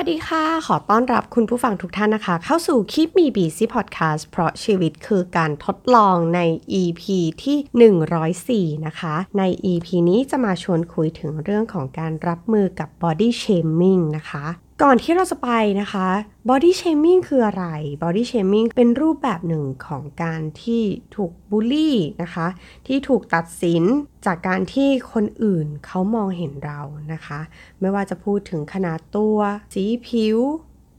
วัสดีค่ะ ขอต้อนรับคุณผู้ฟังทุกท่านนะคะ เข้าสู่คลิปมีบีซีพอดแคสต์เพราะชีวิตคือการทดลองใน EP ที่ 104 นะคะ ใน EP นี้จะมาชวนคุยถึงเรื่องของการรับมือกับ body shaming นะคะ ก่อนที่เราจะไปนะคะ body shaming คืออะไร body shaming เป็นรูปแบบหนึ่งของการที่ถูกบูลลี่นะคะ ที่ถูกตัดสินจากการที่คนอื่นเขามองเห็นเรานะคะ ไม่ว่าจะพูดถึงขนาดตัว สีผิว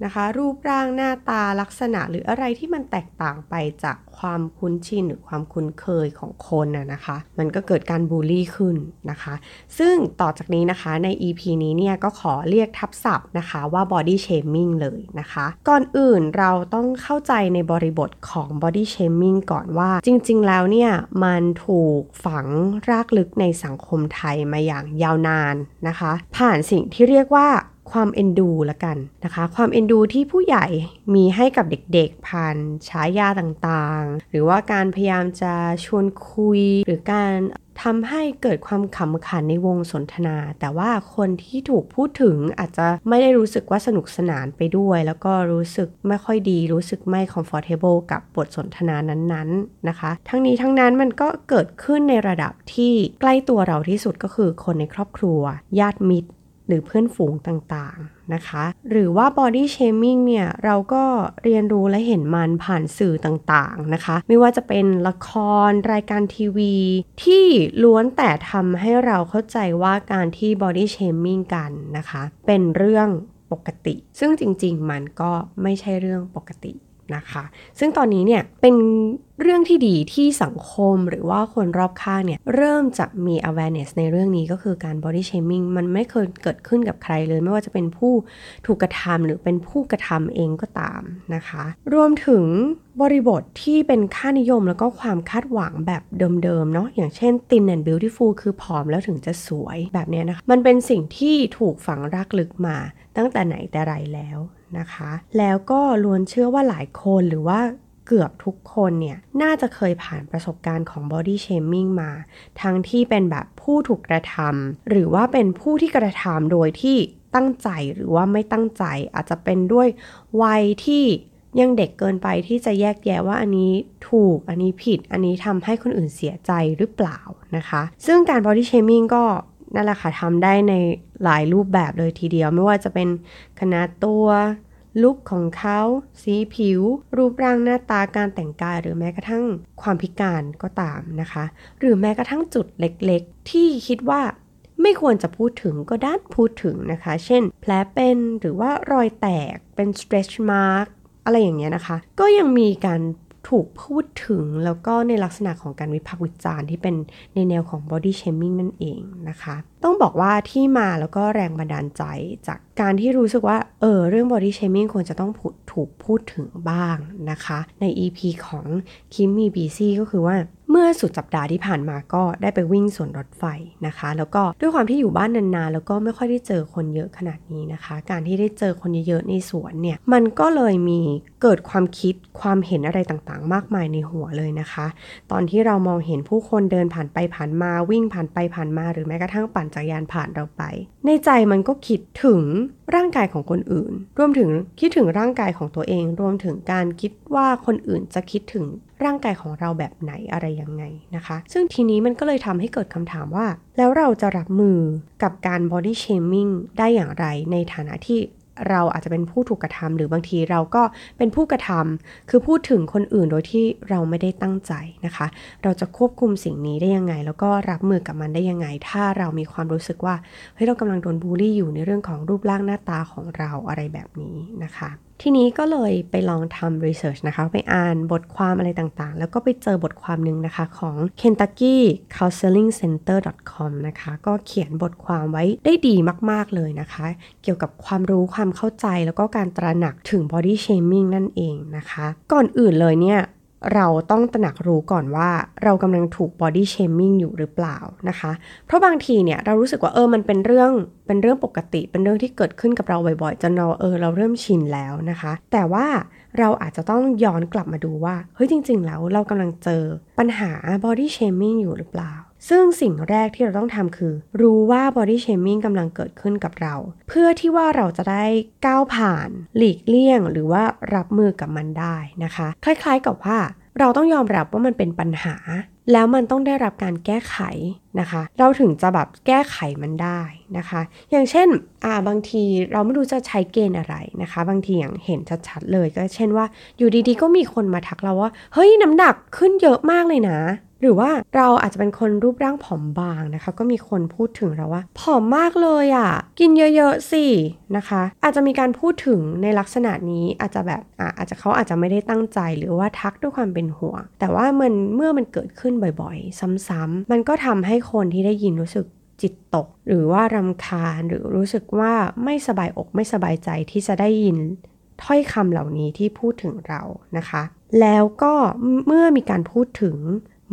นะคะ รูปร่างหน้าตาลักษณะหรืออะไรที่มันแตกต่างไปจากความคุ้นชินหรือความคุ้นเคยของคนน่ะนะคะ มันก็เกิดการบูลลี่ขึ้นนะคะ ซึ่งต่อจากนี้นะคะใน EP นี้เนี่ยก็ขอเรียกทับศัพท์นะคะว่า body shaming เลยนะคะ ก่อนอื่นเราต้องเข้าใจในบริบทของ body shaming ก่อนว่าจริง ๆ แล้วเนี่ยมันถูกฝังรากลึกในสังคมไทยมาอย่างยาวนานนะคะ ผ่านสิ่งที่เรียกว่า ความเอ็นดูละกันนะคะ ความเอ็นดูที่ผู้ใหญ่มีให้กับเด็กๆ ผ่านฉายาต่างๆ หรือว่าการพยายามจะชวนคุย หรือการทำให้เกิดความขำขันในวงสนทนา แต่ว่าคนที่ถูกพูดถึงอาจจะไม่ได้รู้สึกว่าสนุกสนานไปด้วย แล้วก็รู้สึกไม่ค่อยดี รู้สึกไม่ comfortable กับบทสนทนานั้นๆนะคะ ทั้งนี้ทั้งนั้นมันก็เกิดขึ้นในระดับที่ใกล้ตัวเราที่สุดก็คือคนในครอบครัว ญาติมิตร หรือเพื่อนฝูงต่างๆนะคะ หรือว่า body shaming เนี่ย เราก็เรียนรู้และเห็นมันผ่านสื่อต่างๆนะคะ ไม่ว่าจะเป็นละครรายการทีวี ที่ล้วนแต่ทำให้เราเข้าใจว่าการที่ body shaming กันนะคะ เป็นเรื่องปกติ ซึ่งจริงๆ มันก็ไม่ใช่เรื่องปกติ นะคะ ซึ่งตอนนี้เนี่ยเป็นเรื่องที่ดีที่สังคมหรือว่าคนรอบข้างเนี่ยเริ่มจะมี awareness ในเรื่องนี้ก็คือการ body shaming มันไม่เคยเกิดขึ้นกับใครเลย ไม่ว่าจะเป็นผู้ถูกกระทำหรือเป็นผู้กระทำเองก็ตามนะคะ รวมถึงบริบทที่เป็นค่านิยมแล้วก็ความคาดหวังแบบเดิมๆเนาะอย่างเช่น thin and beautiful คือผอมแล้วถึงจะสวยแบบนี้นะคะ มันเป็นสิ่งที่ถูกฝังรากลึกมาตั้งแต่ไหนแต่ไรแล้ว นะคะ แล้วก็ล้วนเชื่อว่าหลายคนหรือว่าเกือบทุกคนเนี่ย น่าจะเคยผ่านประสบการณ์ของ body shaming มา ทั้งที่เป็นแบบผู้ถูกกระทำหรือว่าเป็นผู้ที่กระทำโดยที่ตั้งใจหรือว่าไม่ตั้งใจอาจจะเป็นด้วยวัยที่ยังเด็กเกินไปที่จะแยกแยะว่าอันนี้ถูก อันนี้ผิด อันนี้ทำให้คนอื่นเสียใจหรือเปล่านะคะ ซึ่งการ body shaming ก็ นั่นแหละค่ะทำได้ในหลายรูปแบบเลยทีเดียว ไม่ว่าจะเป็นขนาดตัวลุคของเขา สีผิว รูปร่างหน้าตาการแต่งกาย หรือแม้กระทั่งความพิการก็ตามนะคะ หรือแม้กระทั่งจุดเล็กๆ ที่คิดว่าไม่ควรจะพูดถึงก็ด้านพูดถึงนะคะ เช่น แผลเป็นหรือว่ารอยแตกเป็น stretch mark อะไรอย่างเงี้ยนะคะ ก็ยังมีการ ถูกพูดถึงแล้วก็ในลักษณะของการวิพากษ์วิจารณ์ที่เป็นในแนวของ body shaming นั่นเองนะคะต้องบอกว่าที่มาแล้วก็แรงบันดาลใจจากการที่รู้สึกว่า เออ เรื่อง body shaming ควรจะต้องถูกพูดถึงบ้างนะคะ ใน EP ของคิมมี่บีซี่ก็คือว่าเมื่อสุดสัปดาห์ที่ผ่านมาก็ได้ไปวิ่งสวนรถไฟนะคะ แล้วก็ด้วยความที่อยู่บ้านนานๆ แล้วก็ไม่ค่อยได้เจอคนเยอะขนาดนี้นะคะ การที่ได้เจอคนเยอะๆในสวนเนี่ย มันก็เลยมีเกิดความคิดความเห็นอะไรต่างๆ มากมายในหัวเลยนะคะ ตอนที่เรามองเห็นผู้คนเดินผ่านไปผ่านมาวิ่งผ่านไปผ่านมา หรือแม้กระทั่งปั่นจักรยานผ่านเราไป ในใจมันก็คิดถึงร่างกายของคนอื่น รวมถึงคิดถึงร่างกายของตัวเอง รวมถึงการคิดว่าคนอื่นจะคิดถึงร่างกายของเราแบบไหนอะไรยังไงนะคะ ซึ่งทีนี้มันก็เลยทำให้เกิดคำถามว่า แล้วเราจะรับมือกับการ body shaming ได้อย่างไรในฐานะที่ เราอาจจะเป็นผู้ถูกกระทำหรือบางทีเราก็เป็นผู้กระทำคือพูดถึงคนอื่นโดยที่เราไม่ได้ตั้งใจนะคะ เราจะควบคุมสิ่งนี้ได้ยังไง แล้วก็รับมือกับมันได้ยังไง ถ้าเรามีความรู้สึกว่าเฮ้ยเรากำลังโดนบูลลี่อยู่ในเรื่องของรูปร่างหน้าตาของเราอะไรแบบนี้นะคะ ทีนี้ก็เลยไปลองทำรีเสิร์ชนะคะไปอ่านบทความอะไรต่างๆ แล้วก็ไปเจอบทความหนึ่งนะคะของ Kentucky Counseling Center com นะคะ ก็เขียนบทความไว้ได้ดีมากๆเลยนะคะ เกี่ยวกับความรู้ความเข้าใจแล้วก็การตระหนักถึง body shaming นั่นเองนะคะ ก่อนอื่นเลยเนี่ย เราต้องตระหนักรู้ก่อนว่าเรากำลังถูก body shaming อยู่หรือเปล่านะคะ เพราะบางทีเนี่ยเรารู้สึกว่าเออมันเป็นเรื่องเป็นเรื่องปกติ เป็นเรื่องที่เกิดขึ้นกับเราบ่อยๆจนเราเออเราเริ่มชินแล้วนะคะ แต่ว่าเราอาจจะต้องย้อนกลับมาดูว่าเฮ้ยจริง ๆ แล้วเรากำลังเจอปัญหา body shaming อยู่หรือเปล่า ซึ่งสิ่งแรกที่เราต้องทำคือ รู้ว่า body shaming กำลังเกิดขึ้นกับเรา เพื่อที่ว่าเราจะได้ก้าวผ่าน หลีกเลี่ยง หรือว่ารับมือกับมันได้นะคะ คล้ายๆกับว่าเราต้องยอมรับว่ามันเป็นปัญหา แล้วมันต้องได้รับการแก้ไขนะคะ เราถึงจะแบบแก้ไขมันได้นะคะ อย่างเช่นอ่าบางทีเราไม่รู้จะใช้เกณฑ์อะไรนะคะ บางทีอย่างเห็นชัดๆเลยก็เช่นว่าอยู่ดีๆ ก็มีคนมาทักเราว่า เฮ้ยน้ำหนักขึ้นเยอะมากเลยนะหรือว่าเราอาจจะเป็นคนรูปร่างผอมบางนะคะ ก็มีคนพูดถึงเราว่า ผอมมากเลยอะ่ะ กินเยอะๆสินะคะ อาจจะมีการพูดถึงในลักษณะนี้อาจจะแบบอะอาจจะเขาอาจจะไม่ได้ตั้งใจหรือว่าทักด้วยความเป็นห่วงแต่ว่ามันเมื่อมันเกิดขึ้นบ่อยๆ ซ้ำๆมันก็ทำให้คนที่ได้ยินรู้สึกจิตตก หรือว่ารำคาญหรือรู้สึกว่าไม่สบายอกไม่สบายใจที่จะได้ยินถ้อยคำเหล่านี้ที่พูดถึงเรานะคะ แล้วก็เมื่อมีการพูดถึง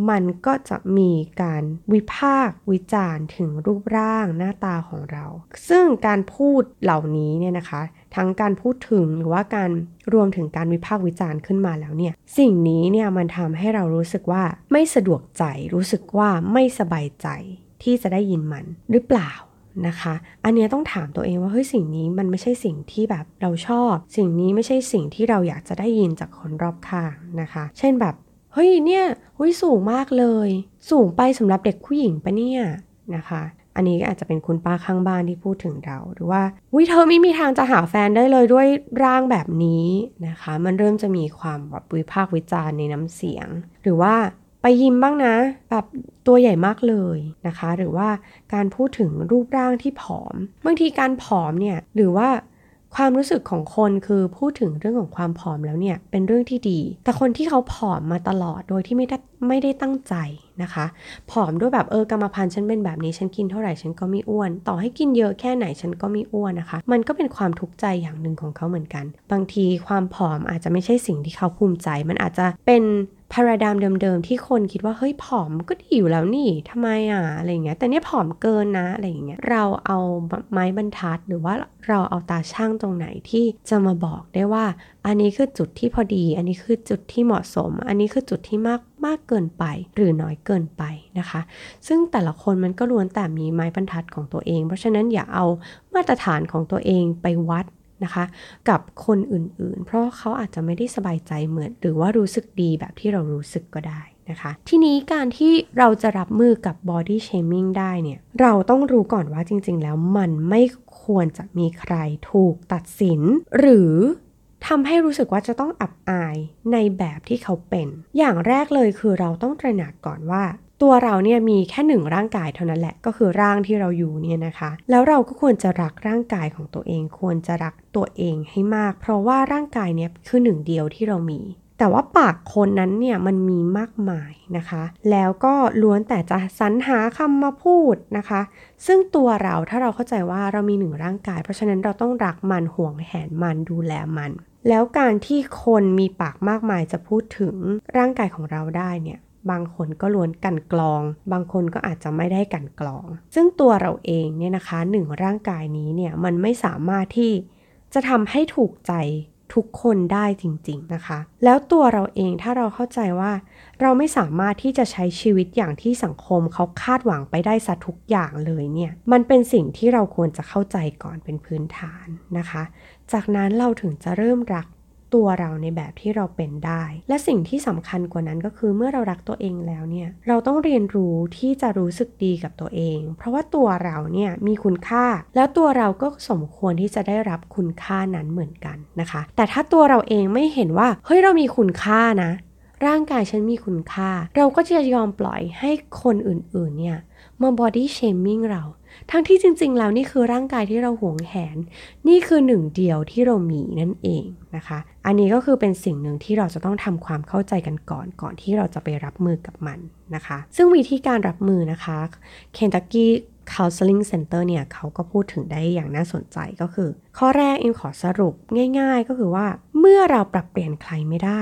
มันก็จะมีการวิพากษ์วิจารณ์ถึงรูปร่างหน้าตาของเรา ซึ่งการพูดเหล่านี้เนี่ยนะคะ ทั้งการพูดถึงหรือว่าการรวมถึงการวิพากษ์วิจารณ์ขึ้นมาแล้วเนี่ย สิ่งนี้เนี่ยมันทำให้เรารู้สึกว่าไม่สะดวกใจ รู้สึกว่าไม่สบายใจที่จะได้ยินมันหรือเปล่านะคะ อันนี้ต้องถามตัวเองว่าเฮ้ยสิ่งนี้มันไม่ใช่สิ่งที่แบบเราชอบ สิ่งนี้ไม่ใช่สิ่งที่เราอยากจะได้ยินจากคนรอบข้างนะคะ เช่นแบบเฮ้ยเนี่ยเฮ้ยสูงมากเลย สูงไปสำหรับเด็กผู้หญิงปะเนี่ยนะคะ อันนี้อาจจะเป็นคุณป้าข้างบ้านที่พูดถึงเรา หรือว่าวิเธอไม่มีทางจะหาแฟนได้เลยด้วยร่างแบบนี้นะคะ มันเริ่มจะมีความแบบวิพากษ์วิจารณ์ในน้ำเสียง หรือว่าไปยิมบ้างนะ แบบตัวใหญ่มากเลยนะคะ หรือว่าการพูดถึงรูปร่างที่ผอมบางทีการผอมเนี่ยหรือว่าความรู้สึกของคนคือพูดถึงเรื่องของความผอมแล้วเนี่ยเป็นเรื่องที่ดี แต่คนที่เขาผอมมาตลอดโดยที่ไม่ได้ไม่ได้ตั้งใจ นะคะ ผอมด้วยแบบเออกรรมพันธุ์ฉันเป็นแบบนี้ฉันกินเท่าไหร่ฉันก็ไม่อ้วน ต่อให้กินเยอะแค่ไหนฉันก็ไม่อ้วนนะคะ มันก็เป็นความทุกข์ใจอย่างหนึ่งของเขาเหมือนกัน บางทีความผอมอาจจะไม่ใช่สิ่งที่เขาภูมิใจ มันอาจจะเป็น พาราดามเดิมๆที่คนคิดว่าเฮ้ยผอมก็ดีอยู่แล้วนี่ทำไมอะอะไรเงี้ยแต่เนี่ยผอมเกินนะอะไรเงี้ยเราเอาไม้บรรทัดหรือว่าเราเอาตาช่างตรงไหนที่จะมาบอกได้ว่า อันนี้คือจุดที่พอดี อันนี้คือจุดที่เหมาะสม อันนี้คือจุดที่มากมากเกินไปหรือน้อยเกินไปนะคะ ซึ่งแต่ละคนมันก็ล้วนแต่มีไม้บรรทัดของตัวเอง เพราะฉะนั้นอย่าเอามาตรฐานของตัวเองไปวัด นะคะ กับคนอื่นๆ เพราะเขาอาจจะไม่ได้สบายใจเหมือน หรือว่ารู้สึกดีแบบที่เรารู้สึกก็ได้นะคะ ทีนี้การที่เราจะรับมือกับ body shaming ได้เนี่ย เราต้องรู้ก่อนว่าจริง ๆ แล้วมันไม่ควรจะมีใครถูกตัดสิน หรือทำให้รู้สึกว่าจะต้องอับอายในแบบที่เขาเป็น อย่างแรกเลยคือเราต้องตระหนักก่อนว่า ตัวเราเนี่ยมีแค่หนึ่งร่างกายเท่านั้นแหละก็คือร่างที่เราอยู่เนี่ยนะคะ แล้วเราก็ควรจะรักร่างกายของตัวเอง ควรจะรักตัวเองให้มาก เพราะว่าร่างกายเนี่ยคือหนึ่งเดียวที่เรามี แต่ว่าปากคนนั้นเนี่ยมันมีมากมายนะคะ แล้วก็ล้วนแต่จะสรรหาคำมาพูดนะคะ ซึ่งตัวเราถ้าเราเข้าใจว่าเรามีหนึ่งร่างกาย เพราะฉะนั้นเราต้องรักมันห่วงแหนมันดูแลมันแล้วการที่คนมีปากมากมายจะพูดถึงร่างกายของเราได้เนี่ย บางคนก็ล้วนกันกรอง บางคนก็อาจจะไม่ได้กันกรอง ซึ่งตัวเราเองเนี่ยนะคะหนึ่งร่างกายนี้เนี่ยมันไม่สามารถที่จะทำให้ถูกใจทุกคนได้จริง ๆนะคะ แล้วตัวเราเองถ้าเราเข้าใจว่า เราไม่สามารถที่จะใช้ชีวิตอย่างที่สังคมเขาคาดหวังไปได้สัทุกอย่างเลยเนี่ย มันเป็นสิ่งที่เราควรจะเข้าใจก่อนเป็นพื้นฐานนะคะ จากนั้นเราถึงจะเริ่มรัก ตัวเราในแบบที่เราเป็นได้ และสิ่งที่สำคัญกว่านั้นก็คือเมื่อเรารักตัวเองแล้วเนี่ยเราต้องเรียนรู้ที่จะรู้สึกดีกับตัวเอง เพราะว่าตัวเราเนี่ยมีคุณค่า แล้วตัวเราก็สมควรที่จะได้รับคุณค่านั้นเหมือนกันนะคะ แต่ถ้าตัวเราเองไม่เห็นว่าเฮ้ยเรามีคุณค่านะร่างกายฉันมีคุณค่า เราก็จะยอมปล่อยให้คนอื่นๆเนี่ยมา body shaming เรา ทั้งที่จริง ๆ แล้วนี่คือร่างกายที่เราหวงแหน นี่คือหนึ่งเดียวที่เรามีนั่นเองนะคะ อันนี้ก็คือเป็นสิ่งหนึ่งที่เราจะต้องทำความเข้าใจกันก่อน ก่อนที่เราจะไปรับมือกับมันนะคะ ซึ่งวิธีการรับมือนะคะ Kentucky Counseling Center เนี่ยเขาก็พูดถึงได้อย่างน่าสนใจก็คือ ข้อแรกเอิมขอสรุปง่าย ๆ ก็คือว่า เมื่อเราปรับเปลี่ยนใครไม่ได้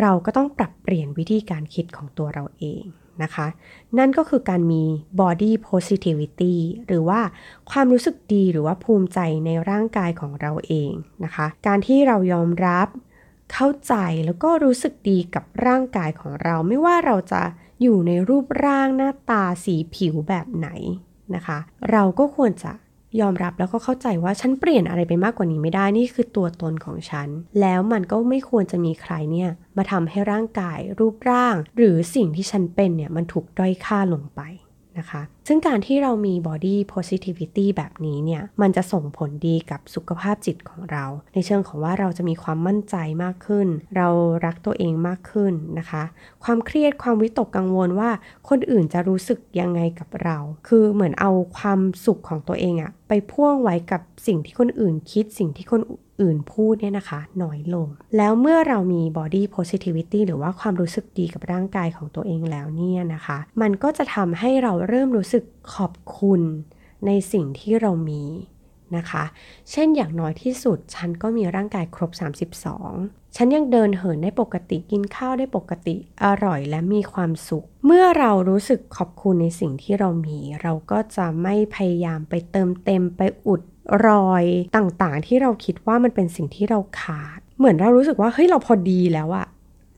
เราก็ต้องปรับเปลี่ยนวิธีการคิดของตัวเราเอง นะคะ นั่นก็คือการมี body positivity หรือว่าความรู้สึกดีหรือว่าภูมิใจในร่างกายของเราเองนะคะ การที่เรายอมรับเข้าใจแล้วก็รู้สึกดีกับร่างกายของเรา ไม่ว่าเราจะอยู่ในรูปร่างหน้าตาสีผิวแบบไหนนะคะ เราก็ควรจะ ยอมรับแล้วก็เข้าใจว่าฉันเปลี่ยนอะไรไปมากกว่านี้ไม่ได้นี่คือตัวตนของฉัน แล้วมันก็ไม่ควรจะมีใครเนี่ยมาทำให้ร่างกายรูปร่าง หรือสิ่งที่ฉันเป็นเนี่ยมันถูกด้อยค่าลงไปนะคะ ซึ่งการที่เรามี body positivity แบบนี้เนี่ย มันจะส่งผลดีกับสุขภาพจิตของเรา ในเชิงของว่าเราจะมีความมั่นใจมากขึ้น เรารักตัวเองมากขึ้นนะคะ ความเครียดความวิตกกังวลว่าคนอื่นจะรู้สึกยังไงกับเรา คือเหมือนเอาความสุขของตัวเองอะไปพ่วงไว้กับสิ่งที่คนอื่นคิดสิ่งที่คนอื่นพูดเนี่ยนะคะ น้อยลง แล้วเมื่อเรามี body positivity หรือว่าความรู้สึกดีกับร่างกายของตัวเองแล้วเนี่ยนะคะ มันก็จะทำให้เราเริ่มรู้สึกขอบคุณในสิ่งที่เรามีนะคะ เช่นอย่างน้อยที่สุด ฉันก็มีร่างกายครบ 32 ฉันยังเดินเหินได้ปกติกินข้าวได้ปกติอร่อยและมีความสุข เมื่อเรารู้สึกขอบคุณในสิ่งที่เรามี เราก็จะไม่พยายามไปเติมเต็มไปอุดรอยต่างๆ ที่เราคิดว่ามันเป็นสิ่งที่เราขาด เหมือนเรารู้สึกว่าเฮ้ยเราพอดีแล้วอะ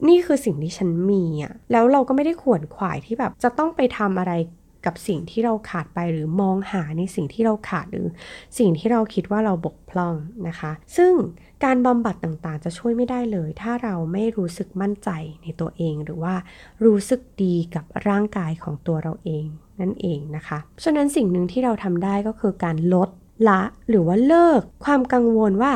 นี่คือสิ่งที่ฉันมีอะแล้วเราก็ไม่ได้ขวนขวายที่แบบจะต้องไปทำอะไร กับสิ่งที่เราขาดไปหรือมองหาในสิ่งที่เราขาดหรือ สิ่งที่เราคิดว่าเราบกพร่องนะคะ ซึ่งการบำบัดต่างๆ จะช่วยไม่ได้เลย ถ้าเราไม่รู้สึกมั่นใจในตัวเองหรือว่ารู้สึกดีกับร่างกายของตัวเราเองนั่นเองนะคะฉะนั้นสิ่งหนึ่งที่เราทำได้ก็คือการลดละหรือว่าเลิกความกังวลว่า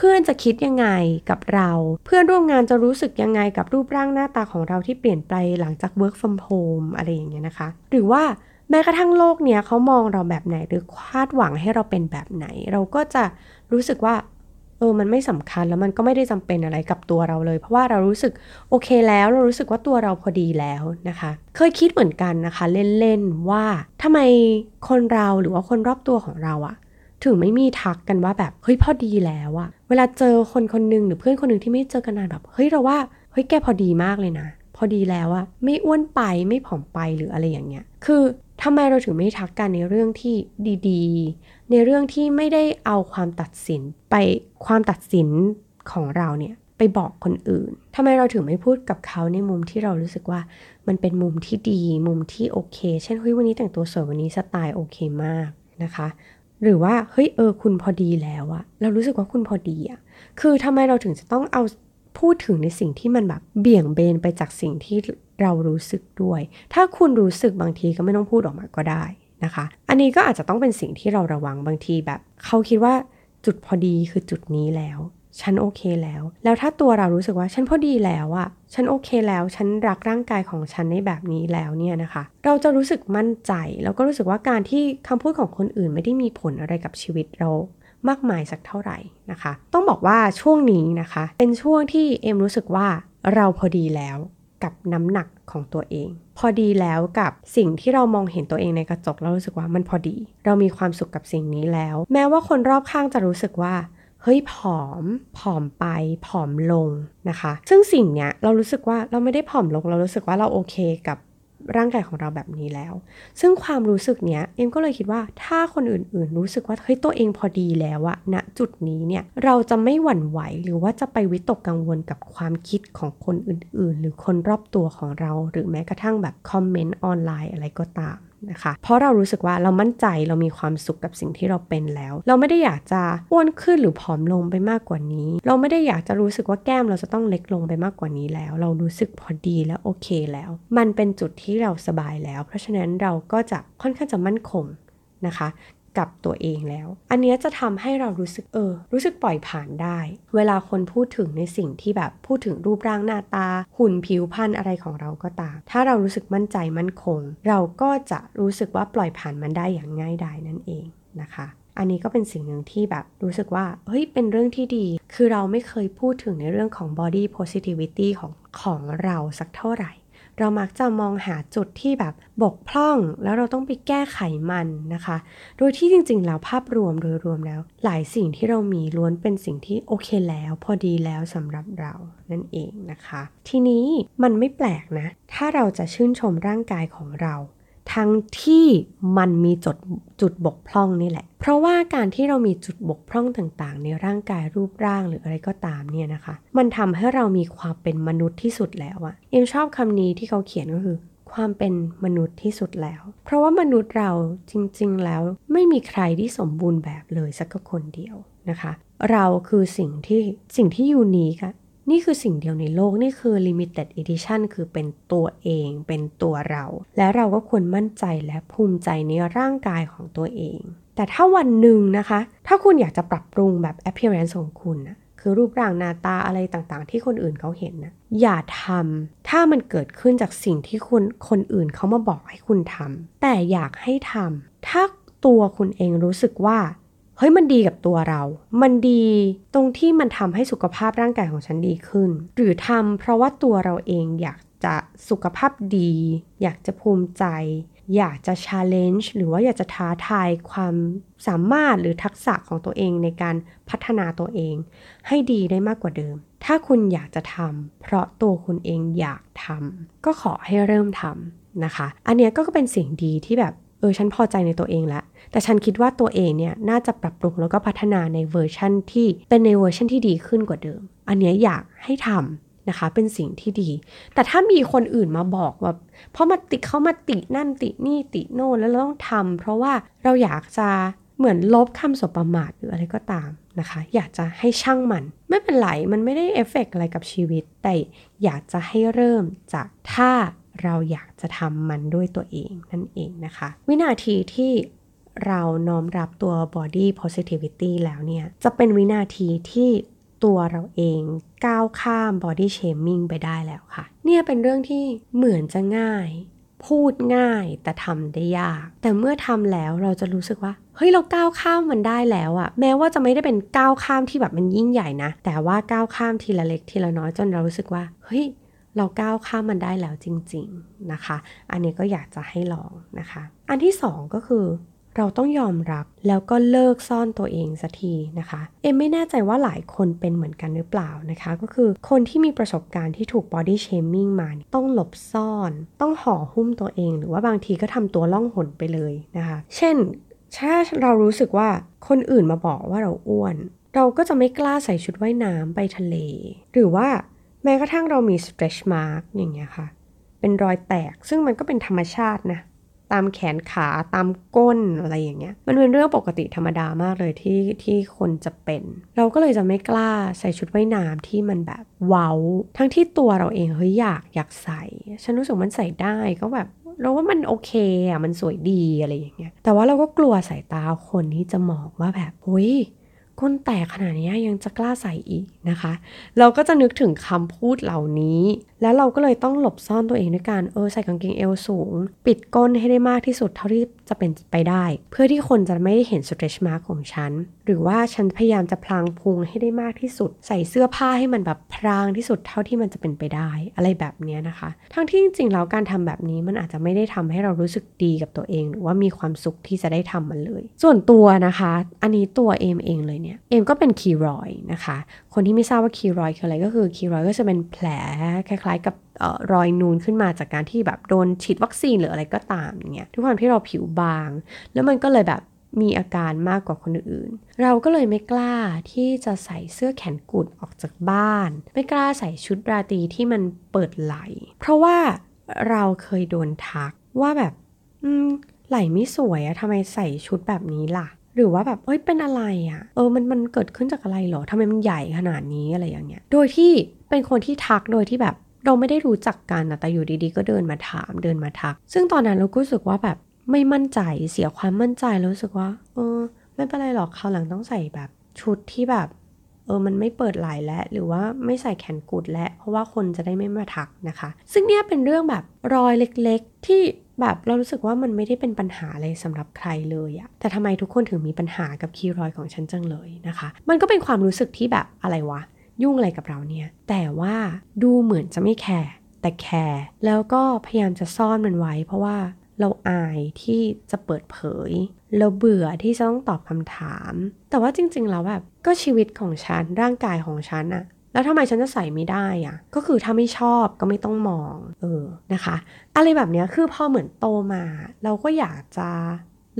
พื่อนจะคิดยังไงกับเรา เพื่อนร่วมงานจะรู้สึกยังไงกับรูปร่างหน้าตาของเราที่เปลี่ยนไปหลังจาก work from home อะไรอย่างเงี้ยนะคะ หรือว่าแม้กระทั่งโลกเนี้ยเขามองเราแบบไหนหรือคาดหวังให้เราเป็นแบบไหน เราก็จะรู้สึกว่าเออ มันไม่สำคัญแล้วมันก็ไม่ได้จำเป็นอะไรกับตัวเราเลย เพราะว่าเรารู้สึกโอเคแล้วเรารู้สึกว่าตัวเราพอดีแล้วนะคะ เคยคิดเหมือนกันนะคะ เล่นๆว่าทำไมคนเราหรือว่าคนรอบตัวของเราอะ ถึงไม่มีทักกันว่าแบบเฮ้ยพอดีแล้วอะเวลาเจอคนคนหนึ่งหรือเพื่อนคนหนึ่งที่ไม่เจอกันนานแบบเฮ้ยเราว่าเฮ้ยแกพอดีมากเลยนะ พอดีแล้วอะไม่อ้วนไปไม่ผอมไปหรืออะไรอย่างเงี้ย คือทำไมเราถึงไม่ทักกันในเรื่องที่ดีๆ ในเรื่องที่ไม่ได้เอาความตัดสินไปความตัดสินของเราเนี่ยไปบอกคนอื่นทำไมเราถึงไม่พูดกับเขาในมุมที่เรารู้สึกว่ามันเป็นมุมที่ดี มุมที่โอเค เช่นเฮ้ยวันนี้แต่งตัวสวยวันนี้สไตล์โอเคมากนะคะ หรือว่าเฮ้ยเออคุณพอดีแล้วอะเรารู้สึกว่าคุณพอดีอะคือทำไมเราถึงจะต้องเอาพูดถึงในสิ่งที่มันแบบเบี่ยงเบนไปจากสิ่งที่เรารู้สึกด้วย ถ้าคุณรู้สึกบางทีก็ไม่ต้องพูดออกมาก็ได้นะคะ อันนี้ก็อาจจะต้องเป็นสิ่งที่เราระวังบางทีแบบ เขาคิดว่าจุดพอดีคือจุดนี้แล้ว ฉันโอเคแล้ว แล้วถ้าตัวเรารู้สึกว่าฉันพอดีแล้วอะฉันโอเคแล้ว ฉันรักร่างกายของฉันในแบบนี้แล้วเนี่ยนะคะ เราจะรู้สึกมั่นใจ แล้วก็รู้สึกว่าการที่คำพูดของคนอื่นไม่ได้มีผลอะไรกับชีวิตเรามากมายสักเท่าไหร่นะคะ ต้องบอกว่าช่วงนี้นะคะ เป็นช่วงที่เอ็มรู้สึกว่าเราพอดีแล้วกับน้ำหนักของตัวเอง พอดีแล้วกับสิ่งที่เรามองเห็นตัวเองในกระจกเรารู้สึกว่ามันพอดี เรามีความสุขกับสิ่งนี้แล้ว แม้ว่าคนรอบข้างจะรู้สึกว่า เฮ้ยผอม ผอมไป ผอมลงนะคะ ซึ่งสิ่งเนี้ยเรารู้สึกว่าเราไม่ได้ผอมลง เรารู้สึกว่าเราโอเคกับร่างกายของเราแบบนี้แล้ว ซึ่งความรู้สึกเนี้ยเอ็มก็เลยคิดว่าถ้าคนอื่นๆ รู้สึกว่าเฮ้ยตัวเองพอดีแล้วอะณจุดนี้เนี่ยเราจะไม่หวั่นไหวหรือว่าจะไปวิตกกังวลกับความคิดของคนอื่นๆ หรือคนรอบตัวของเรา หรือแม้กระทั่งแบบคอมเมนต์ออนไลน์อะไรก็ตาม นะคะ เพราะเรารู้สึกว่าเรามั่นใจเรามีความสุขกับสิ่งที่เราเป็นแล้ว เราไม่ได้อยากจะอ้วนขึ้นหรือผอมลงไปมากกว่านี้ เราไม่ได้อยากจะรู้สึกว่าแก้มเราจะต้องเล็กลงไปมากกว่านี้แล้ว เรารู้สึกพอดีและโอเคแล้ว มันเป็นจุดที่เราสบายแล้ว เพราะฉะนั้นเราก็จะค่อนข้างจะมั่นคงนะคะ กับตัวเองแล้ว อันนี้จะทำให้เรารู้สึกเออ รู้สึกปล่อยผ่านได้ เวลาคนพูดถึงในสิ่งที่แบบพูดถึงรูปร่างหน้าตา หุ่นผิวพรรณอะไรของเราก็ตาม ถ้าเรารู้สึกมั่นใจมั่นคง เราก็จะรู้สึกว่าปล่อยผ่านมันได้อย่างง่ายดายนั่นเองนะคะอันนี้ก็เป็นสิ่งหนึ่งที่แบบรู้สึกว่าเฮ้ยเป็นเรื่องที่ดี คือเราไม่เคยพูดถึงในเรื่องของ body positivity ของของเราสักเท่าไหร่ เรามักจะมองหาจุดที่แบบบกพร่อง แล้วเราต้องไปแก้ไขมันนะคะ โดยที่จริงๆแล้วภาพรวมโดยรวมแล้ว หลายสิ่งที่เรามีล้วนเป็นสิ่งที่โอเคแล้ว พอดีแล้วสำหรับเรานั่นเองนะคะ ทีนี้มันไม่แปลกนะ ถ้าเราจะชื่นชมร่างกายของเรา ทั้งที่มันมีจุดจุดบกพร่องนี่แหละ เพราะว่าการที่เรามีจุดบกพร่องต่างๆ ในร่างกายรูปร่างหรืออะไรก็ตามเนี่ยนะคะ มันทำให้เรามีความเป็นมนุษย์ที่สุดแล้วอะเอ็มชอบคำนี้ที่เขาเขียนก็คือ ความเป็นมนุษย์ที่สุดแล้ว เพราะว่ามนุษย์เราจริงๆแล้วไม่มีใครที่สมบูรณ์แบบเลยสักคนเดียวนะคะ เราคือสิ่งที่สิ่งที่ยูนิคอะ นี่คือสิ่งเดียวในโลกนี่คือ limited edition คือเป็นตัวเอง เป็นตัวเรา และเราก็ควรมั่นใจและภูมิใจในร่างกายของตัวเอง แต่ถ้าวันหนึ่งนะคะ ถ้าคุณอยากจะปรับปรุงแบบ appearance ของคุณนะคือรูปร่างหน้าตาอะไรต่างๆ ที่คนอื่นเขาเห็นนะอย่าทำถ้ามันเกิดขึ้นจากสิ่งที่คุณคนอื่นเขามาบอกให้คุณทำแต่อยากให้ทำถ้าตัวคุณเองรู้สึกว่า เฮ้ยมันดีกับตัวเรา มันดีตรงที่มันทำให้สุขภาพร่างกายของฉันดีขึ้น หรือทำเพราะว่าตัวเราเองอยากจะสุขภาพดี อยากจะภูมิใจ อยากจะ challenge หรือว่าอยากจะท้าทายความสามารถหรือทักษะของตัวเองในการพัฒนาตัวเอง ให้ดีได้มากกว่าเดิม ถ้าคุณอยากจะทำเพราะตัวคุณเองอยากทำก็ขอให้เริ่มทำนะคะ อันนี้ก็เป็นสิ่งดีที่แบบ เออฉันพอใจในตัวเองแล้วแต่ฉันคิดว่าตัวเองเนี่ยน่าจะปรับปรุงแล้วก็พัฒนาในเวอร์ชั่นที่เป็นในเวอร์ชั่นที่ดีขึ้นกว่าเดิม อันนี้อยากให้ทำนะคะ เป็นสิ่งที่ดี แต่ถ้ามีคนอื่นมาบอกว่าเพราะมาติเขามาตินั่นตินี่ติโน่นแล้วเราต้องทำเพราะว่าเราอยากจะเหมือนลบคำสบประมาทหรืออะไรก็ตามนะคะ อยากจะให้ช่างมัน ไม่เป็นไร มันไม่ได้เอฟเฟกอะไรกับชีวิต แต่อยากจะให้เริ่มจากถ้า เราอยากจะทำมันด้วยตัวเองนั่นเองนะคะ วินาทีที่เราน้อมรับตัว body positivity แล้วเนี่ย จะเป็นวินาทีที่ตัวเราเองก้าวข้าม body shaming ไปได้แล้วค่ะ เนี่ยเป็นเรื่องที่เหมือนจะง่าย พูดง่ายแต่ทำได้ยาก แต่เมื่อทำแล้วเราจะรู้สึกว่า เฮ้ยเราก้าวข้ามมันได้แล้วอะแม้ว่าจะไม่ได้เป็นก้าวข้ามที่แบบมันยิ่งใหญ่นะ แต่ว่าก้าวข้ามทีละเล็กทีละน้อยจนเรารู้สึกว่า เฮ้ย เราก้าวข้ามมันได้แล้วจริง ๆนะคะ อันนี้ก็อยากจะให้ลองนะคะ อันที่สองก็คือเราต้องยอมรับแล้วก็เลิกซ่อนตัวเองสักทีนะคะ เอ็มไม่แน่ใจว่าหลายคนเป็นเหมือนกันหรือเปล่านะคะ ก็คือคนที่มีประสบการณ์ที่ถูก body shaming มาต้องหลบซ่อน ต้องห่อหุ้มตัวเอง หรือว่าบางทีก็ทำตัวล่องหนไปเลยนะคะ เช่น ถ้าเรารู้สึกว่าคนอื่นมาบอกว่าเราอ้วน เราก็จะไม่กล้าใส่ชุดว่ายน้ำไปทะเล หรือว่า แม้กระทั่งเรามี stretch mark อย่างเงี้ยค่ะ เป็นรอยแตกซึ่งมันก็เป็นธรรมชาตินะ ตามแขนขาตามก้นอะไรอย่างเงี้ย มันเป็นเรื่องปกติธรรมดามากเลยที่ที่คนจะเป็น เราก็เลยจะไม่กล้าใส่ชุดว่ายน้ำที่มันแบบเว้า ทั้งที่ตัวเราเองเฮ้ยอยากอยากใส่ ฉันรู้สึกมันใส่ได้ก็แบบเราว่ามันโอเคอะมันสวยดีอะไรอย่างเงี้ย แต่ว่าเราก็กลัวสายตาคนที่จะมองว่าแบบอุ้ย ก้นแตกขนาดนี้ยังจะกล้าใส่อีกนะคะ เราก็จะนึกถึงคำพูดเหล่านี้ แล้วเราก็เลยต้องหลบซ่อนตัวเองด้วยการเออใส่กางเกงเอวสูง ปิดก้นให้ได้มากที่สุดเท่าที่จะเป็นไปได้ เพื่อที่คนจะไม่ได้เห็น stretch mark ของฉัน หรือว่าฉันพยายามจะพลางพุงให้ได้มากที่สุด ใส่เสื้อผ้าให้มันแบบพรางที่สุดเท่าที่มันจะเป็นไปได้ อะไรแบบนี้นะคะ ทั้งที่จริงๆแล้วการทำแบบนี้มันอาจจะไม่ได้ทำให้เรารู้สึกดีกับตัวเอง หรือว่ามีความสุขที่จะได้ทำมันเลย ส่วนตัวนะคะ อันนี้ตัวเอมเองเลยเนี่ยเอมก็เป็นคีรอยนะคะ คนที่ไม่ทราบว่าคีรอยคืออะไรก็คือคีรอยก็จะเป็นแผลคล้ายๆกับรอยนูนขึ้นมาจากการที่แบบโดนฉีดวัคซีนหรืออะไรก็ตามเนี่ยทุกความที่เราผิวบาง แล้วมันก็เลยแบบมีอาการมากกว่าคนอื่น เราก็เลยไม่กล้าที่จะใส่เสื้อแขนกุดออกจากบ้าน ไม่กล้าใส่ชุดราตรีที่มันเปิดไหล เพราะว่าเราเคยโดนทักว่าแบบอืมไหลไม่สวยอะทำไมใส่ชุดแบบนี้ล่ะ หรือว่าแบบเอ้ยเป็นอะไรอะเออมันมันเกิดขึ้นจากอะไรหรอทำไมมันใหญ่ขนาดนี้อะไรอย่างเงี้ย โดยที่เป็นคนที่ทักโดยที่แบบเราไม่ได้รู้จักกันนะแต่อยู่ดีๆ ก็เดินมาถามเดินมาทัก ซึ่งตอนนั้นเราก็รู้สึกว่าแบบไม่มั่นใจเสียความมั่นใจรู้สึกว่า เออ ไม่เป็นไรหรอกคราวหลังต้องใส่แบบชุดที่แบบ เออมันไม่เปิดไหลแล้วหรือว่าไม่ใส่แขนกุดแล้วเพราะว่าคนจะได้ไม่มาทักนะคะ ซึ่งเนี่ยเป็นเรื่องแบบรอยเล็กๆ ที่ แบบเรารู้สึกว่ามันไม่ได้เป็นปัญหาเลยสำหรับใครเลยอะแต่ทำไมทุกคนถึงมีปัญหากับคีรอยของฉันจังเลยนะคะ มันก็เป็นความรู้สึกที่แบบอะไรวะ ยุ่งอะไรกับเราเนี่ย แต่ว่าดูเหมือนจะไม่แคร์แต่แคร์แล้วก็พยายามจะซ่อนมันไว้ เพราะว่าเราอายที่จะเปิดเผย เราเบื่อที่จะต้องตอบคำถาม แต่ว่าจริงๆแล้วแบบก็ชีวิตของฉันร่างกายของฉันอะ แล้วทำไมฉันจะใส่ไม่ได้อะก็คือถ้าไม่ชอบก็ไม่ต้องมอง เออนะคะ อะไรแบบนี้คือพอเหมือนโตมา เราก็อยากจะ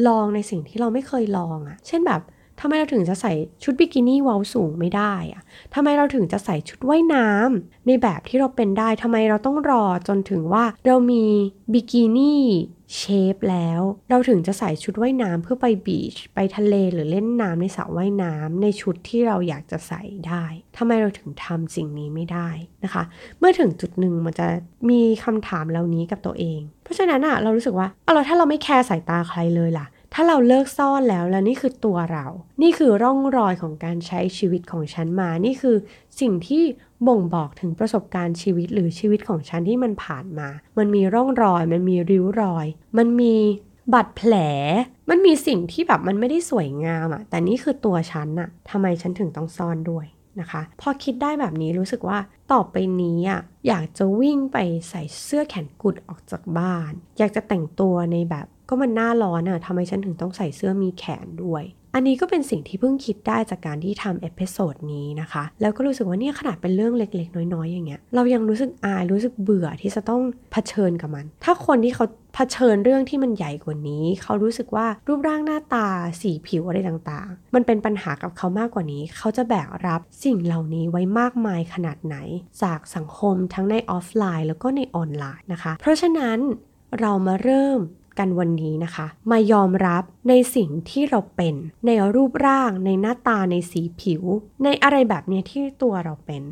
ลองในสิ่งที่เราไม่เคยลองอะเช่นแบบทำไมเราถึงจะใส่ชุดบิกินี่เวอลสูงไม่ได้อะทำไมเราถึงจะใส่ชุดว่ายน้ำในแบบที่เราเป็นได้ทำไมเราต้องรอจนถึงว่าเรามีบิกินี่ shape แล้ว เราถึงจะใส่ชุดว่ายน้ำเพื่อไป beach ไปทะเลหรือเล่นน้ำในสระว่ายน้ำในชุดที่เราอยากจะใส่ได้ทำไมเราถึงทำสิ่งนี้ไม่ได้นะคะ เมื่อถึงจุดหนึ่งมันจะมีคำถามเหล่านี้กับตัวเอง เพราะฉะนั้นอะเรารู้สึกว่าเอาเราถ้าเราไม่ care สายตาใครเลยล่ะถ้าเราเลิกซ่อนแล้วแล้วนี่คือตัวเรา นี่คือร่องรอยของการใช้ชีวิตของฉันมา นี่คือสิ่งที่ บ่งบอกถึงประสบการณ์ชีวิตหรือชีวิตของฉันที่มันผ่านมา มันมีร่องรอย มันมีริ้วรอย มันมีบาดแผล มันมีสิ่งที่แบบมันไม่ได้สวยงามอะแต่นี่คือตัวฉันอะทำไมฉันถึงต้องซ่อนด้วยนะคะ พอคิดได้แบบนี้รู้สึกว่าต่อไปนี้อะอยากจะวิ่งไปใส่เสื้อแขนกุดออกจากบ้าน อยากจะแต่งตัวในแบบก็มันหน้าร้อนอะทำไมฉันถึงต้องใส่เสื้อมีแขนด้วย อันนี้ก็เป็นสิ่งที่เพิ่งคิดได้จากการที่ทำ episode นี้นะคะ แล้วก็รู้สึกว่าเนี่ยขนาดเป็นเรื่องเล็ก ๆ น้อย ๆ อย่างเงี้ย เรายังรู้สึกอายรู้สึกเบื่อที่จะต้องเผชิญกับมัน ถ้าคนที่เขาเผชิญเรื่องที่มันใหญ่กว่านี้ เขารู้สึกว่ารูปร่างหน้าตาสีผิวอะไรต่างๆ มันเป็นปัญหากับเขามากกว่านี้ เขาจะแบกรับสิ่งเหล่านี้ไว้มากมายขนาดไหน จากสังคมทั้งในออฟไลน์ แล้วก็ในออนไลน์นะคะ เพราะฉะนั้นเรามาเริ่ม กันวันนี้นะคะ มายอมรับในสิ่งที่เราเป็น ในรูปร่าง ในหน้าตาในสีผิว ในอะไรแบบนี้ที่ตัวเราเป็น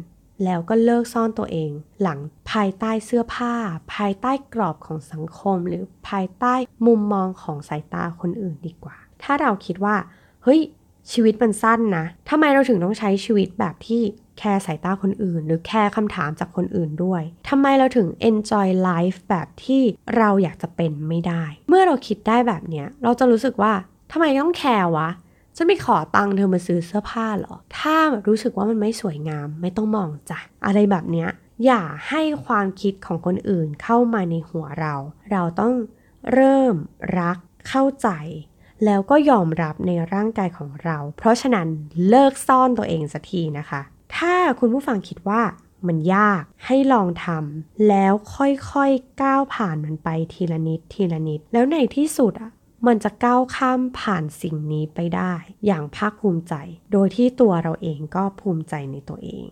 แล้วก็เลิกซ่อนตัวเอง หลังภายใต้เสื้อผ้า ภายใต้กรอบของสังคม หรือภายใต้มุมมองของสายตาคนอื่นดีกว่า ถ้าเราคิดว่าเฮ้ย ชีวิตมันสั้นนะทำไมเราถึงต้องใช้ชีวิตแบบที่แคร์สายตาคนอื่น หรือแคร์คำถามจากคนอื่นด้วยทำไมเราถึง enjoy life แบบที่เราอยากจะเป็นไม่ได้ เมื่อเราคิดได้แบบเนี้ย เราจะรู้สึกว่าทำไมต้องแคร์วะฉันไม่ขอตังค์เธอมาซื้อเสื้อผ้าหรอ ถ้ารู้สึกว่ามันไม่สวยงามไม่ต้องมองจ้ะ อะไรแบบเนี้ย อย่าให้ความคิดของคนอื่นเข้ามาในหัวเรา เราต้องเริ่มรักเข้าใจ แล้วก็ยอมรับในร่างกายของเรา เพราะฉะนั้นเลิกซ่อนตัวเองสักทีนะคะ ถ้าคุณผู้ฟังคิดว่ามันยากให้ลองทำแล้วค่อยๆก้าวผ่านมันไปทีละนิดทีละนิด แล้วในที่สุดอะมันจะก้าวข้ามผ่านสิ่งนี้ไปได้ อย่างภาคภูมิใจ โดยที่ตัวเราเองก็ภูมิใจในตัวเอง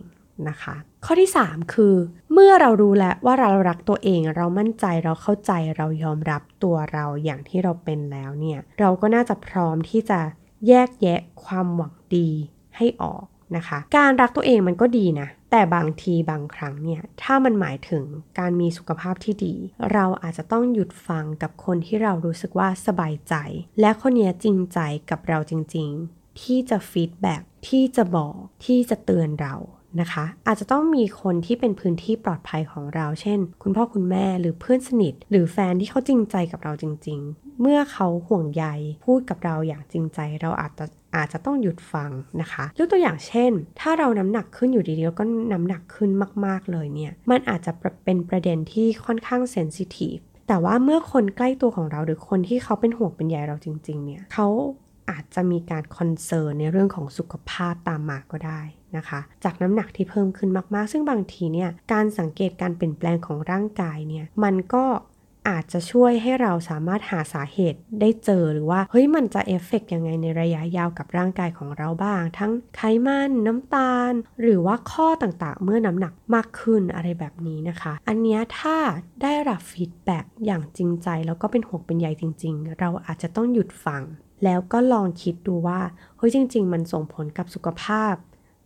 นะคะข้อที่ 3 คือ เมื่อเรารู้แล้วว่าเรารักตัวเอง เรามั่นใจเราเข้าใจเรายอมรับตัวเราอย่างที่เราเป็นแล้วเนี่ยเราก็น่าจะพร้อมที่จะแยกแยะความหวังดีให้ออกนะคะ การรักตัวเองมันก็ดีนะ แต่บางทีบางครั้งเนี่ย ถ้ามันหมายถึงการมีสุขภาพที่ดี เราอาจจะต้องหยุดฟังกับคนที่เรารู้สึกว่าสบายใจ และคนนี้จริงใจกับเราจริง ๆ ที่จะฟีดแบ็ที่จะบอกที่จะเตือนเรา นะคะ อาจจะต้องมีคนที่เป็นพื้นที่ปลอดภัยของเรา เช่น คุณพ่อคุณแม่หรือเพื่อนสนิท หรือแฟนที่เขาจริงใจกับเราจริง ๆ เมื่อเขาห่วงใยพูดกับเราอย่างจริงใจ เราอาจจะอาจจะต้องหยุดฟังนะคะยกตัวอย่างเช่น ถ้าเราน้ำหนักขึ้นอยู่ดีๆแล้วก็น้ำหนักขึ้นมากๆเลยเนี่ย มันอาจจะเป็นประเด็นที่ค่อนข้าง sensitive แต่ว่าเมื่อคนใกล้ตัวของเราหรือคนที่เขาเป็นห่วงเป็นใยเราจริง ๆ เนี่ยเขาอาจจะมีการ concern ในเรื่องของสุขภาพตามมาก็ได้ นะคะ จากน้ำหนักที่เพิ่มขึ้นมากๆ ซึ่งบางทีเนี่ยการสังเกตการเปลี่ยนแปลงของร่างกายเนี่ยมันก็อาจจะช่วยให้เราสามารถหาสาเหตุได้เจอหรือว่าเฮ้ยมันจะเอฟเฟกยังไงในระยะยาวกับร่างกายของเราบ้าง ทั้งไขมันน้ำตาล หรือว่าข้อต่างๆ เมื่อน้ำหนักมากขึ้นอะไรแบบนี้นะคะ อันนี้ถ้าได้รับฟีดแบ็กอย่างจริงใจ แล้วก็เป็นห่วงเป็นใยจริง ๆ เราอาจจะต้องหยุดฟัง แล้วก็ลองคิดดูว่าเฮ้ยจริง ๆ มันส่งผลกับสุขภาพ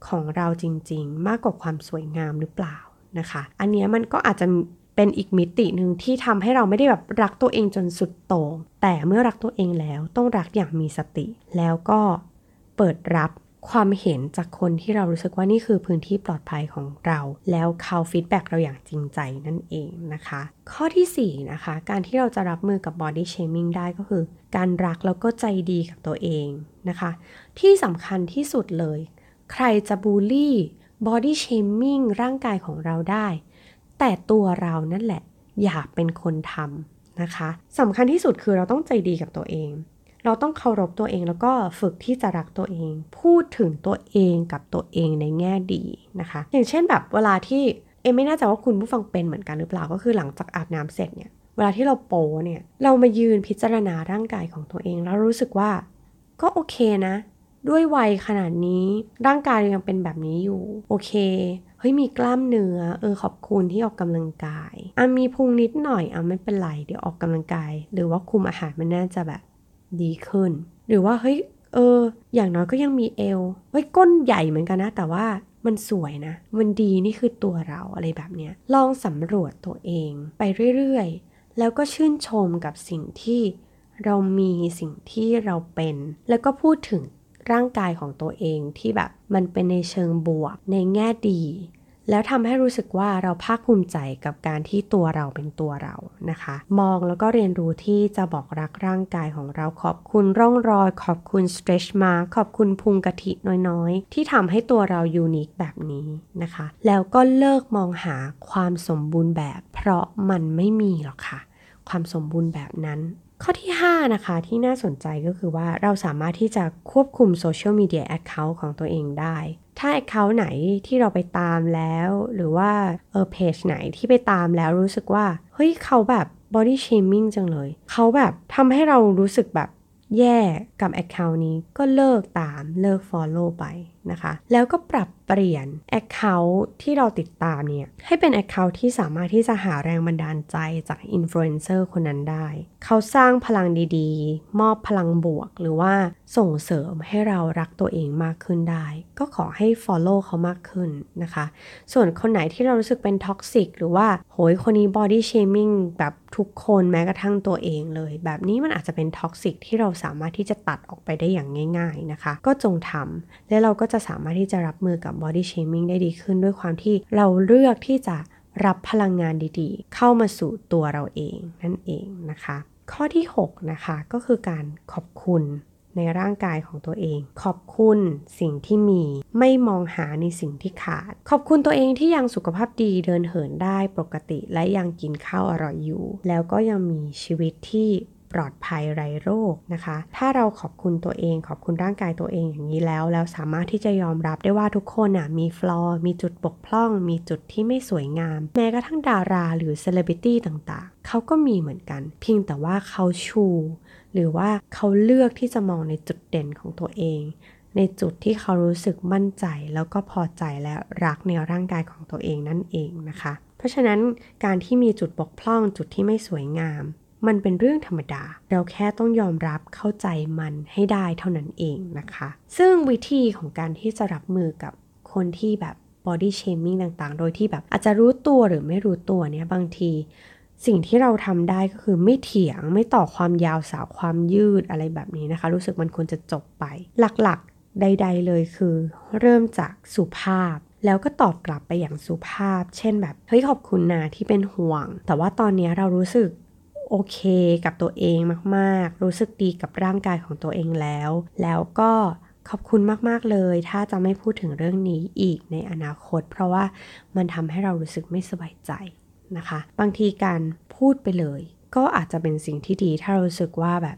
ของเราจริง ๆ มากกว่าความสวยงามหรือเปล่านะคะ อันนี้มันก็อาจจะเป็นอีกมิติหนึ่งที่ทำให้เราไม่ได้แบบรักตัวเองจนสุดโต่งแต่เมื่อรักตัวเองแล้วต้องรักอย่างมีสติ แล้วก็เปิดรับความเห็นจากคนที่เรารู้สึกว่านี่คือพื้นที่ปลอดภัยของเรา แล้วเขา feedback เราอย่างจริงใจนั่นเองนะคะ ข้อที่4นะคะ การที่เราจะรับมือกับ body shaming ได้ก็คือ การรักแล้วก็ใจดีกับตัวเองนะคะ ที่สำคัญที่สุดเลย ใครจะ bully body shaming ร่างกายของเราได้ แต่ตัวเรานั่นแหละ อยากเป็นคนทำนะคะสำคัญที่สุดคือเราต้องใจดีกับตัวเอง เราต้องเคารพตัวเองแล้วก็ฝึกที่จะรักตัวเอง พูดถึงตัวเองกับตัวเองในแง่ดีนะคะ อย่างเช่นแบบเวลาที่เอไม่แน่ใจว่าคุณผู้ฟังเป็นเหมือนกันหรือเปล่าก็คือหลังจากอาบน้ำเสร็จเนี่ย เวลาที่เราโปเนี่ยเรามายืนพิจารณาร่างกายของตัวเอง แล้วรู้สึกว่าก็โอเคนะ ด้วยวัยขนาดนี้ร่างกายยังเป็นแบบนี้อยู่ โอเคเฮ้ยมีกล้ามเนื้อเออขอบคุณที่ออกกำลังกายอะมีพุงนิดหน่อยอะไม่เป็นไรเดี๋ยวออกกำลังกาย หรือว่าคุมอาหารมันน่าจะแบบดีขึ้น หรือว่าเฮ้ยเออ อย่างน้อยก็ยังมีเอวเฮ้ยก้นใหญ่เหมือนกันนะ แต่ว่ามันสวยนะ มันดีนี่คือตัวเราอะไรแบบเนี้ยลองสำรวจตัวเองไปเรื่อยๆ แล้วก็ชื่นชมกับสิ่งที่เรามีสิ่งที่เราเป็น แล้วก็พูดถึง ร่างกายของตัวเองที่แบบมันเป็นในเชิงบวก ในแง่ดี แล้วทำให้รู้สึกว่าเราภาคภูมิใจกับการที่ตัวเราเป็นตัวเรานะคะ มองแล้วก็เรียนรู้ที่จะบอกรักร่างกายของเราขอบคุณร่องรอย ขอบคุณ stretch mark ขอบคุณพุงกะทิน้อยๆ ที่ทำให้ตัวเรา unique แบบนี้นะคะ แล้วก็เลิกมองหาความสมบูรณ์แบบ เพราะมันไม่มีหรอกค่ะ ความสมบูรณ์แบบนั้น ข้อที่ 5 นะคะ ที่น่าสนใจก็คือว่าเราสามารถที่จะควบคุม social media account ของตัวเองได้ ถ้า account ไหนที่เราไปตามแล้ว หรือว่าเออเพจไหนที่ไปตามแล้วรู้สึกว่า เฮ้ยเขาแบบ body shaming จังเลย เขาแบบทำให้เรารู้สึกแบบแย่กับ Account นี้ก็เลิกตามเลิก Follow ไป นะคะ แล้วก็ปรับเปลี่ยน Account ที่เราติดตามเนี่ย ให้เป็น Account ที่สามารถที่จะหาแรงบันดาลใจจากอินฟลูเอนเซอร์คนนั้นได้ เขาสร้างพลังดีๆ มอบพลังบวก หรือว่าส่งเสริมให้เรารักตัวเองมากขึ้นได้ ก็ขอให้ Follow เขามากขึ้นนะคะ ส่วนคนไหนที่เรารู้สึกเป็น toxic หรือว่าโหยคนนี้ body shaming แบบทุกคนแม้กระทั่งตัวเองเลย แบบนี้มันอาจจะเป็น toxic ที่เราสามารถที่จะตัดออกไปได้อย่างง่าย ๆนะคะ ก็จงทำและเราก็จะสามารถที่จะรับมือกับ body shaming ได้ดีขึ้น ด้วยความที่เราเลือกที่จะรับพลังงานดีๆ เข้ามาสู่ตัวเราเองนั่นเองนะคะ ข้อที่ 6 นะคะ ก็คือการขอบคุณในร่างกายของตัวเอง ขอบคุณสิ่งที่มี ไม่มองหาในสิ่งที่ขาด ขอบคุณตัวเองที่ยังสุขภาพดีเดินเหินได้ปกติ และยังกินข้าวอร่อยอยู่ แล้วก็ยังมีชีวิตที่ ปลอดภัยไร้โรคนะคะ ถ้าเราขอบคุณตัวเองขอบคุณร่างกายตัวเองอย่างนี้แล้ว แล้วสามารถที่จะยอมรับได้ว่าทุกคนอะมี flaw มีจุดบกพร่อง มีจุดที่ไม่สวยงาม แม้กระทั่งดาราหรือเซเลบริตี้ต่างๆ เขาก็มีเหมือนกัน เพียงแต่ว่าเขาชู หรือว่าเขาเลือกที่จะมองในจุดเด่นของตัวเอง ในจุดที่เขารู้สึกมั่นใจแล้วก็พอใจและรักในร่างกายของตัวเองนั่นเองนะคะ เพราะฉะนั้นการที่มีจุดบกพร่องจุดที่ไม่สวยงาม มันเป็นเรื่องธรรมดา เราแค่ต้องยอมรับเข้าใจมันให้ได้เท่านั้นเองนะคะ ซึ่งวิธีของการที่จะรับมือกับคนที่แบบ body shaming ต่างๆ โดยที่แบบอาจจะรู้ตัวหรือไม่รู้ตัวเนี่ยบางทีสิ่งที่เราทำได้ก็คือไม่เถียงไม่ต่อความยาวสาวความยืดอะไรแบบนี้นะคะ รู้สึกมันควรจะจบไป หลักๆ ใด ๆ เลยคือ เริ่มจากสุภาพ แล้วก็ตอบกลับไปอย่างสุภาพ เช่นแบบเฮ้ยขอบคุณนะที่เป็นห่วง แต่ว่าตอนนี้เรารู้สึก โอเคกับตัวเองมากๆ รู้สึกดีกับร่างกายของตัวเองแล้ว แล้วก็ขอบคุณมาก ๆ เลย ถ้าจะไม่พูดถึงเรื่องนี้อีกในอนาคต เพราะว่ามันทำให้เรารู้สึกไม่สบายใจนะคะ บางทีการพูดไปเลย ก็อาจจะเป็นสิ่งที่ดีถ้าเรารู้สึกว่าแบบ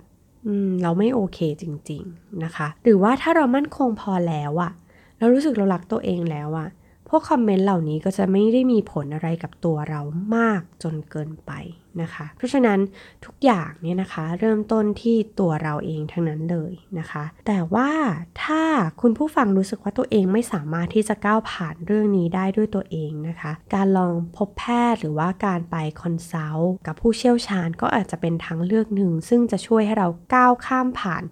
เราไม่โอเคจริง ๆ นะคะ หรือว่าถ้าเรามั่นคงพอแล้วอะเรารู้สึกเรารักตัวเองแล้วอะ วกคอมเมนต์เหล่านี้ก็จะไม่ได้มีผลอะไรกับตัวเรามากจนเกินไปนะคะ เพราะฉะนั้นทุกอย่างเนี่ยนะคะเริ่มต้นที่ตัวเราเองทั้งนั้นเลยนะคะ แต่ว่าถ้าคุณผู้ฟังรู้สึกว่าตัวเองไม่สามารถที่จะก้าวผ่านเรื่องนี้ได้ด้วยตัวเองนะคะ การลองพบแพทย์หรือว่าการไป consult กับผู้เชี่ยวชาญก็อาจจะเป็นทางเลือกหนึ่ง ซึ่งจะช่วยให้เราก้าวข้ามผ่าน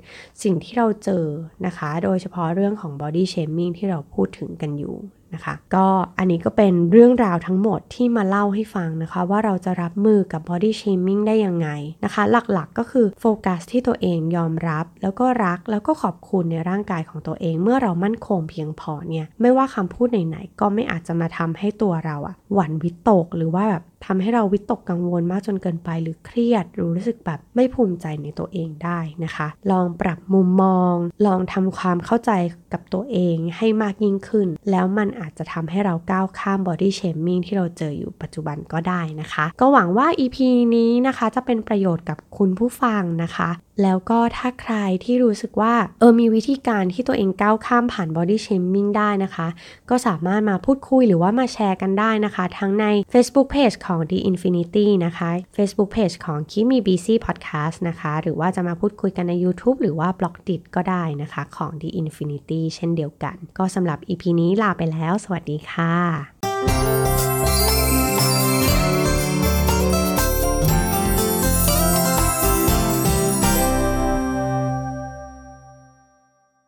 สิ่งที่เราเจอนะคะ โดยเฉพาะเรื่องของ body shaming ที่เราพูดถึงกันอยู่ นะคะ ก็อันนี้ก็เป็นเรื่องราวทั้งหมดที่มาเล่าให้ฟังนะคะ ว่าเราจะรับมือกับ body shaming ได้ยังไงนะคะ หลักๆก็คือโฟกัสที่ตัวเองยอมรับ แล้วก็รักแล้วก็ขอบคุณในร่างกายของตัวเอง เมื่อเรามั่นคงเพียงพอเนี่ยไม่ว่าคำพูดไหนๆก็ไม่อาจจะมาทำให้ตัวเราอะหวั่นวิตกหรือว่าแบบ ทำให้เราวิตกกังวลมากจนเกินไปหรือเครียด หรือรู้สึกแบบไม่ภูมิใจในตัวเองได้นะคะ ลองปรับมุมมอง ลองทำความเข้าใจกับตัวเองให้มากยิ่งขึ้น แล้วมันอาจจะทำให้เราก้าวข้าม body shaming ที่เราเจออยู่ปัจจุบันก็ได้นะคะ ก็หวังว่า EP นี้นะคะจะเป็นประโยชน์กับคุณผู้ฟังนะคะแล้วก็ถ้าใครที่รู้สึกว่าเออมีวิธีการที่ตัวเองก้าวข้ามผ่าน body shaming ได้นะคะ ก็สามารถมาพูดคุยหรือว่ามาแชร์กันได้นะคะ ทั้งใน Facebook Page ของ The Infinity นะคะ Facebook Page ของ Kimi BC Podcast นะคะ หรือว่าจะมาพูดคุยกันใน YouTube หรือว่า b l o g d i t ก็ได้นะคะของ The Infinity เช่นเดียวกัน ก็สำหรับ EP นี้ลาไปแล้ว สวัสดีค่ะ